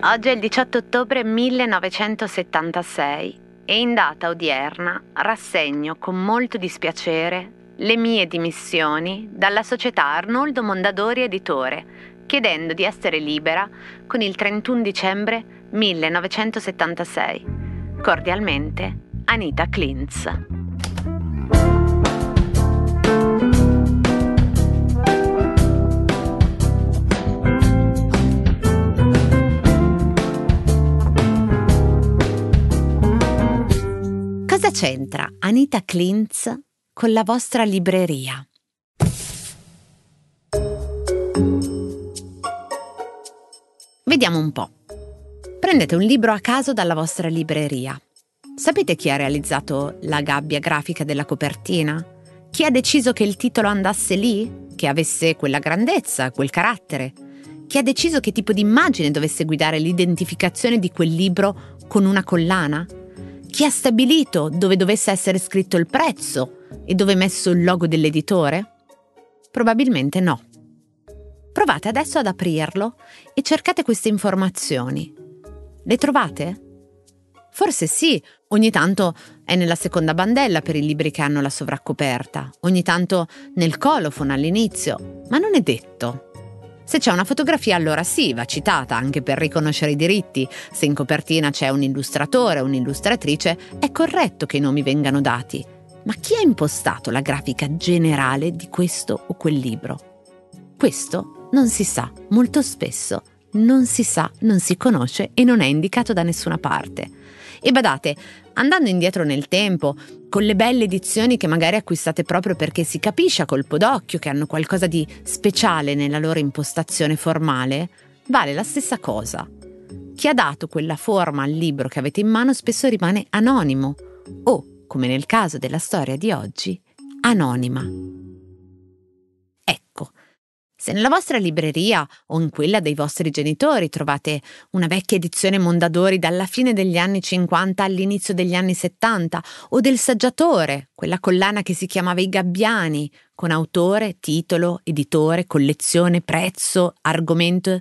Oggi è il 18 ottobre 1976 e in data odierna rassegno con molto dispiacere le mie dimissioni dalla società Arnoldo Mondadori Editore, chiedendo di essere libera con il 31 dicembre 1976. Cordialmente, Anita Klintz. Cosa c'entra Anita Klintz con la vostra libreria? Vediamo un po'. Prendete un libro a caso dalla vostra libreria. Sapete chi ha realizzato la gabbia grafica della copertina? Chi ha deciso che il titolo andasse lì? Che avesse quella grandezza, quel carattere? Chi ha deciso che tipo di immagine dovesse guidare l'identificazione di quel libro con una collana? Chi ha stabilito dove dovesse essere scritto il prezzo e dove messo il logo dell'editore? Probabilmente no. Provate adesso ad aprirlo e cercate queste informazioni. Le trovate? Forse sì, ogni tanto è nella seconda bandella per i libri che hanno la sovraccoperta, ogni tanto nel colofono all'inizio, ma non è detto. Se c'è una fotografia allora sì, va citata anche per riconoscere i diritti. Se in copertina c'è un illustratore o un'illustratrice, è corretto che i nomi vengano dati. Ma chi ha impostato la grafica generale di questo o quel libro? Questo non si sa, molto spesso non si sa, non si conosce e non è indicato da nessuna parte. E badate, andando indietro nel tempo, con le belle edizioni che magari acquistate proprio perché si capisce a colpo d'occhio che hanno qualcosa di speciale nella loro impostazione formale, vale la stessa cosa. Chi ha dato quella forma al libro che avete in mano spesso rimane anonimo o, come nel caso della storia di oggi, anonima. Se nella vostra libreria o in quella dei vostri genitori trovate una vecchia edizione Mondadori dalla fine degli anni 50 all'inizio degli anni 70 o del Saggiatore, quella collana che si chiamava I Gabbiani, con autore, titolo, editore, collezione, prezzo, argomento,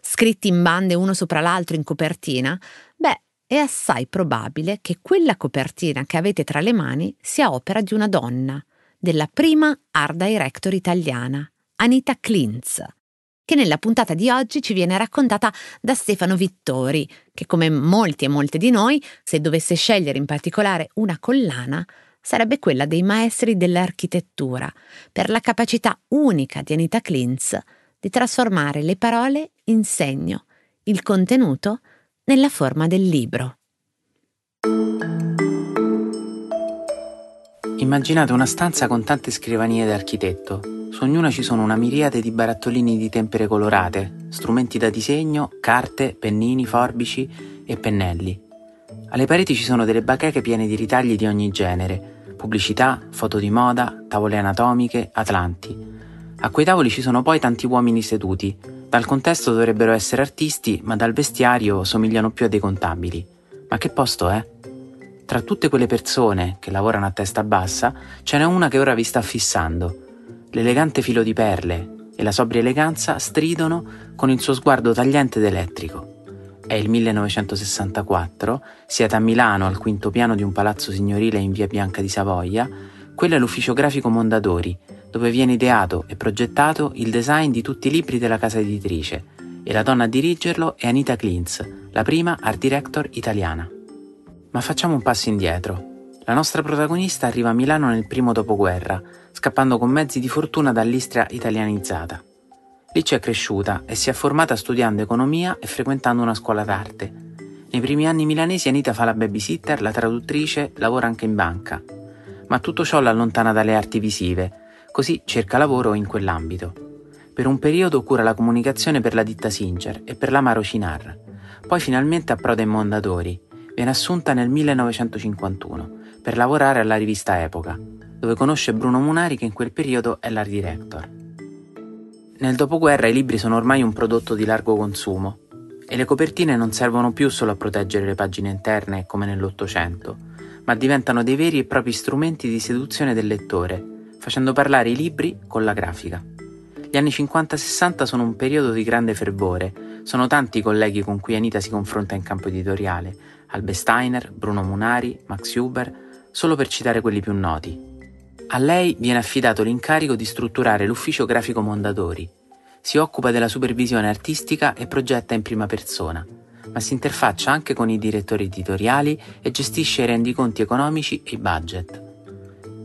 scritti in bande uno sopra l'altro in copertina, beh, è assai probabile che quella copertina che avete tra le mani sia opera di una donna, della prima art director italiana, Anita Klintz, che nella puntata di oggi ci viene raccontata da Stefano Vittori, che come molti e molte di noi, se dovesse scegliere in particolare una collana, sarebbe quella dei maestri dell'architettura, per la capacità unica di Anita Klintz di trasformare le parole in segno, il contenuto nella forma del libro. Immaginate una stanza con tante scrivanie d'architetto su ognuna ci sono una miriade di barattolini di tempere colorate, strumenti da disegno, carte, pennini, forbici e pennelli. Alle pareti ci sono delle bacheche piene di ritagli di ogni genere, pubblicità, foto di moda, tavole anatomiche, atlanti. A quei tavoli ci sono poi tanti uomini seduti. Dal contesto dovrebbero essere artisti, ma dal vestiario somigliano più a dei contabili. Ma che posto è? Tra tutte quelle persone che lavorano a testa bassa, ce n'è una che ora vi sta fissando L'elegante filo di perle e la sobria eleganza stridono con il suo sguardo tagliente ed elettrico. È il 1964, siete a Milano al quinto piano di un palazzo signorile in via Bianca di Savoia, quello è l'ufficio grafico Mondadori, dove viene ideato e progettato il design di tutti i libri della casa editrice, e la donna a dirigerlo è Anita Klintz, la prima art director italiana. Ma facciamo un passo indietro. La nostra protagonista arriva a Milano nel primo dopoguerra, scappando con mezzi di fortuna dall'Istria italianizzata. Lì ci è cresciuta e si è formata studiando economia e frequentando una scuola d'arte. Nei primi anni milanesi Anita fa la babysitter, la traduttrice, lavora anche in banca. Ma tutto ciò l'allontana dalle arti visive, così cerca lavoro in quell'ambito. Per un periodo cura la comunicazione per la ditta Singer e per l'Amaro Cinar. Poi finalmente approda in Mondadori. Viene assunta nel 1951 per lavorare alla rivista Epoca, dove conosce Bruno Munari che in quel periodo è l'art director. Nel dopoguerra i libri sono ormai un prodotto di largo consumo e le copertine non servono più solo a proteggere le pagine interne come nell'Ottocento, ma diventano dei veri e propri strumenti di seduzione del lettore, facendo parlare i libri con la grafica. Gli anni 50-60 sono un periodo di grande fervore. Sono tanti i colleghi con cui Anita si confronta in campo editoriale. Albe Steiner, Bruno Munari, Max Huber, solo per citare quelli più noti. A lei viene affidato l'incarico di strutturare l'ufficio grafico Mondadori. Si occupa della supervisione artistica e progetta in prima persona, ma si interfaccia anche con i direttori editoriali e gestisce i rendiconti economici e i budget.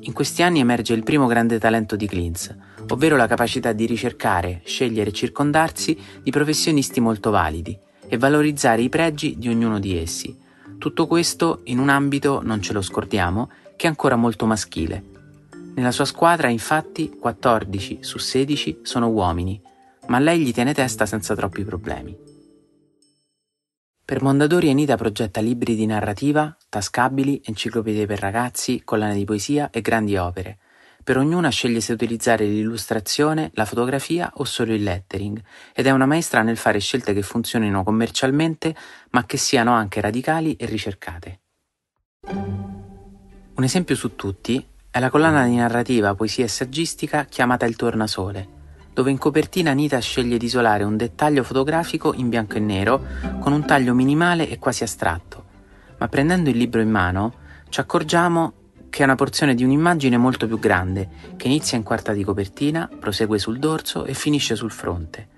In questi anni emerge il primo grande talento di Klintz, ovvero la capacità di ricercare, scegliere e circondarsi di professionisti molto validi e valorizzare i pregi di ognuno di essi. Tutto questo in un ambito, non ce lo scordiamo, che è ancora molto maschile. Nella sua squadra, infatti, 14 su 16 sono uomini, ma lei gli tiene testa senza troppi problemi. Per Mondadori Anita progetta libri di narrativa, tascabili, enciclopedie per ragazzi, collane di poesia e grandi opere. Per ognuna sceglie se utilizzare l'illustrazione, la fotografia o solo il lettering ed è una maestra nel fare scelte che funzionino commercialmente ma che siano anche radicali e ricercate. Un esempio su tutti è la collana di narrativa, poesia e saggistica chiamata Il Tornasole dove in copertina Anita sceglie di isolare un dettaglio fotografico in bianco e nero con un taglio minimale e quasi astratto. Ma prendendo il libro in mano ci accorgiamo che è una porzione di un'immagine molto più grande, che inizia in quarta di copertina, prosegue sul dorso e finisce sul fronte.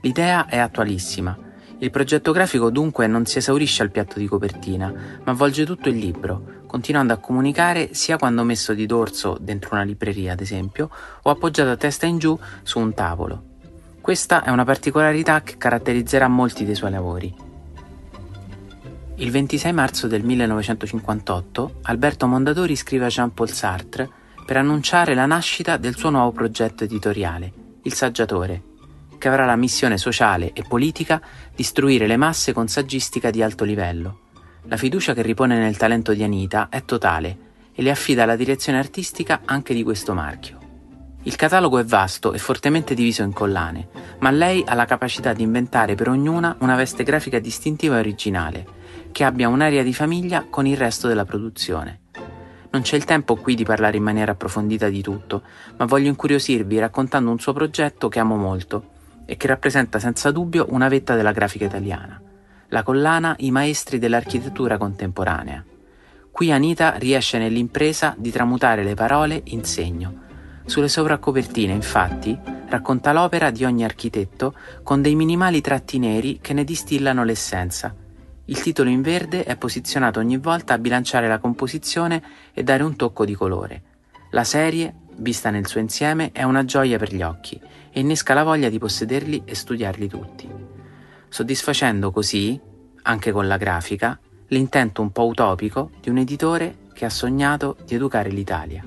L'idea è attualissima. Il progetto grafico dunque non si esaurisce al piatto di copertina, ma avvolge tutto il libro, continuando a comunicare sia quando messo di dorso dentro una libreria, ad esempio, o appoggiato a testa in giù su un tavolo. Questa è una particolarità che caratterizzerà molti dei suoi lavori. Il 26 marzo del 1958 Alberto Mondadori scrive a Jean-Paul Sartre per annunciare la nascita del suo nuovo progetto editoriale, Il Saggiatore, che avrà la missione sociale e politica di istruire le masse con saggistica di alto livello la fiducia che ripone nel talento di Anita è totale e le affida la direzione artistica anche di questo marchio. Il catalogo è vasto e fortemente diviso in collane, ma lei ha la capacità di inventare per ognuna una veste grafica distintiva e originale, che abbia un'area di famiglia con il resto della produzione. Non c'è il tempo qui di parlare in maniera approfondita di tutto, ma voglio incuriosirvi raccontando un suo progetto che amo molto e che rappresenta senza dubbio una vetta della grafica italiana la collana I maestri dell'architettura contemporanea. Qui Anita riesce nell'impresa di tramutare le parole in segno. Sulle sovracopertine, infatti, racconta l'opera di ogni architetto con dei minimali tratti neri che ne distillano l'essenza. Il titolo in verde è posizionato ogni volta a bilanciare la composizione e dare un tocco di colore. La serie, vista nel suo insieme, è una gioia per gli occhi e innesca la voglia di possederli e studiarli tutti soddisfacendo così, anche con la grafica, l'intento un po' utopico di un editore che ha sognato di educare l'Italia.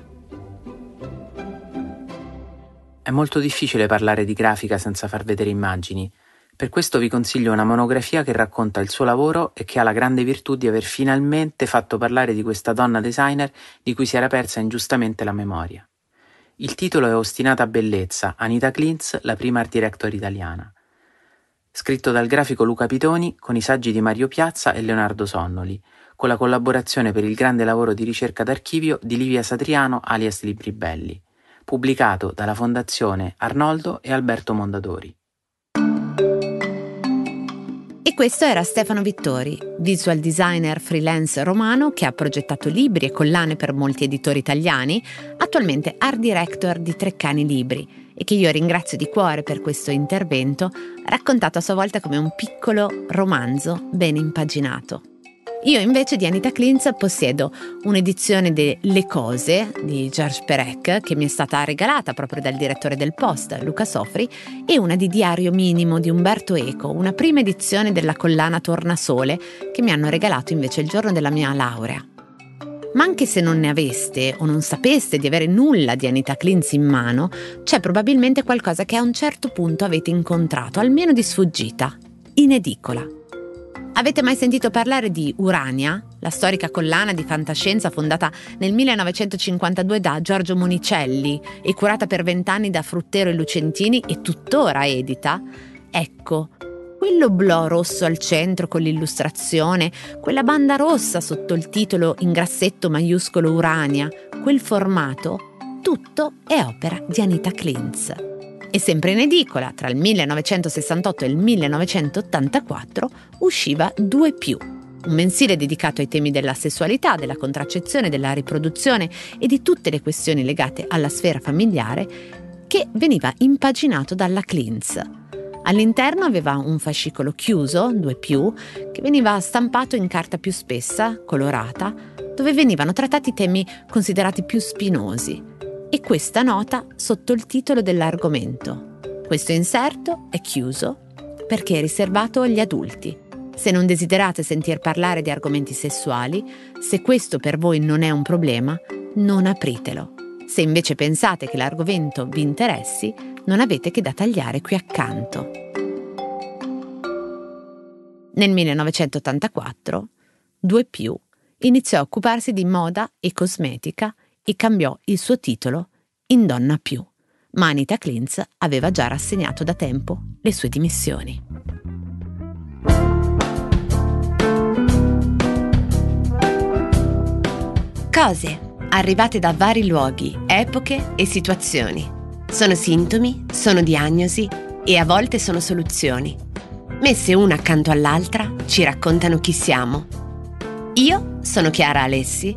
È molto difficile parlare di grafica senza far vedere immagini, per questo vi consiglio una monografia che racconta il suo lavoro e che ha la grande virtù di aver finalmente fatto parlare di questa donna designer di cui si era persa ingiustamente la memoria. Il titolo è Ostinata bellezza, Anita Klintz, la prima art director italiana scritto dal grafico Luca Pitoni con i saggi di Mario Piazza e Leonardo Sonnoli, con la collaborazione per il grande lavoro di ricerca d'archivio di Livia Satriano alias Libri Belli, pubblicato dalla Fondazione Arnoldo e Alberto Mondadori. Questo era Stefano Vittori, visual designer freelance romano che ha progettato libri e collane per molti editori italiani, attualmente art director di Treccani Libri e che io ringrazio di cuore per questo intervento, raccontato a sua volta come un piccolo romanzo ben impaginato. Io invece di Anita Klintz possiedo un'edizione de Le Cose di Georges Perec che mi è stata regalata proprio dal direttore del Post, Luca Sofri, e una di Diario Minimo di Umberto Eco, una prima edizione della collana Tornasole che mi hanno regalato invece il giorno della mia laurea. Ma anche se non ne aveste o non sapeste di avere nulla di Anita Klintz in mano, c'è probabilmente qualcosa che a un certo punto avete incontrato, almeno di sfuggita, in edicola. Avete mai sentito parlare di Urania, la storica collana di fantascienza fondata nel 1952 da Giorgio Monicelli e curata per vent'anni da Fruttero e Lucentini e tuttora edita? Ecco, quello blu rosso al centro con l'illustrazione, quella banda rossa sotto il titolo in grassetto maiuscolo Urania, quel formato, tutto è opera di Anita Klintz. E sempre in edicola, tra il 1968 e il 1984, usciva Due più, un mensile dedicato ai temi della sessualità, della contraccezione, della riproduzione e di tutte le questioni legate alla sfera familiare, che veniva impaginato dalla Clintz. All'interno aveva un fascicolo chiuso, due più, che veniva stampato in carta più spessa, colorata, dove venivano trattati temi considerati più spinosi, e questa nota sotto il titolo dell'argomento. Questo inserto è chiuso perché è riservato agli adulti. Se non desiderate sentir parlare di argomenti sessuali, se questo per voi non è un problema, non apritelo. Se invece pensate che l'argomento vi interessi, non avete che da tagliare qui accanto. Nel 1984, Due più iniziò a occuparsi di moda e cosmetica e cambiò il suo titolo in Donna più, ma Anita Klintz aveva già rassegnato da tempo le sue dimissioni. Cose arrivate da vari luoghi, epoche e situazioni. Sono sintomi, sono diagnosi e a volte sono soluzioni. Messe una accanto all'altra ci raccontano chi siamo. Io sono Chiara Alessi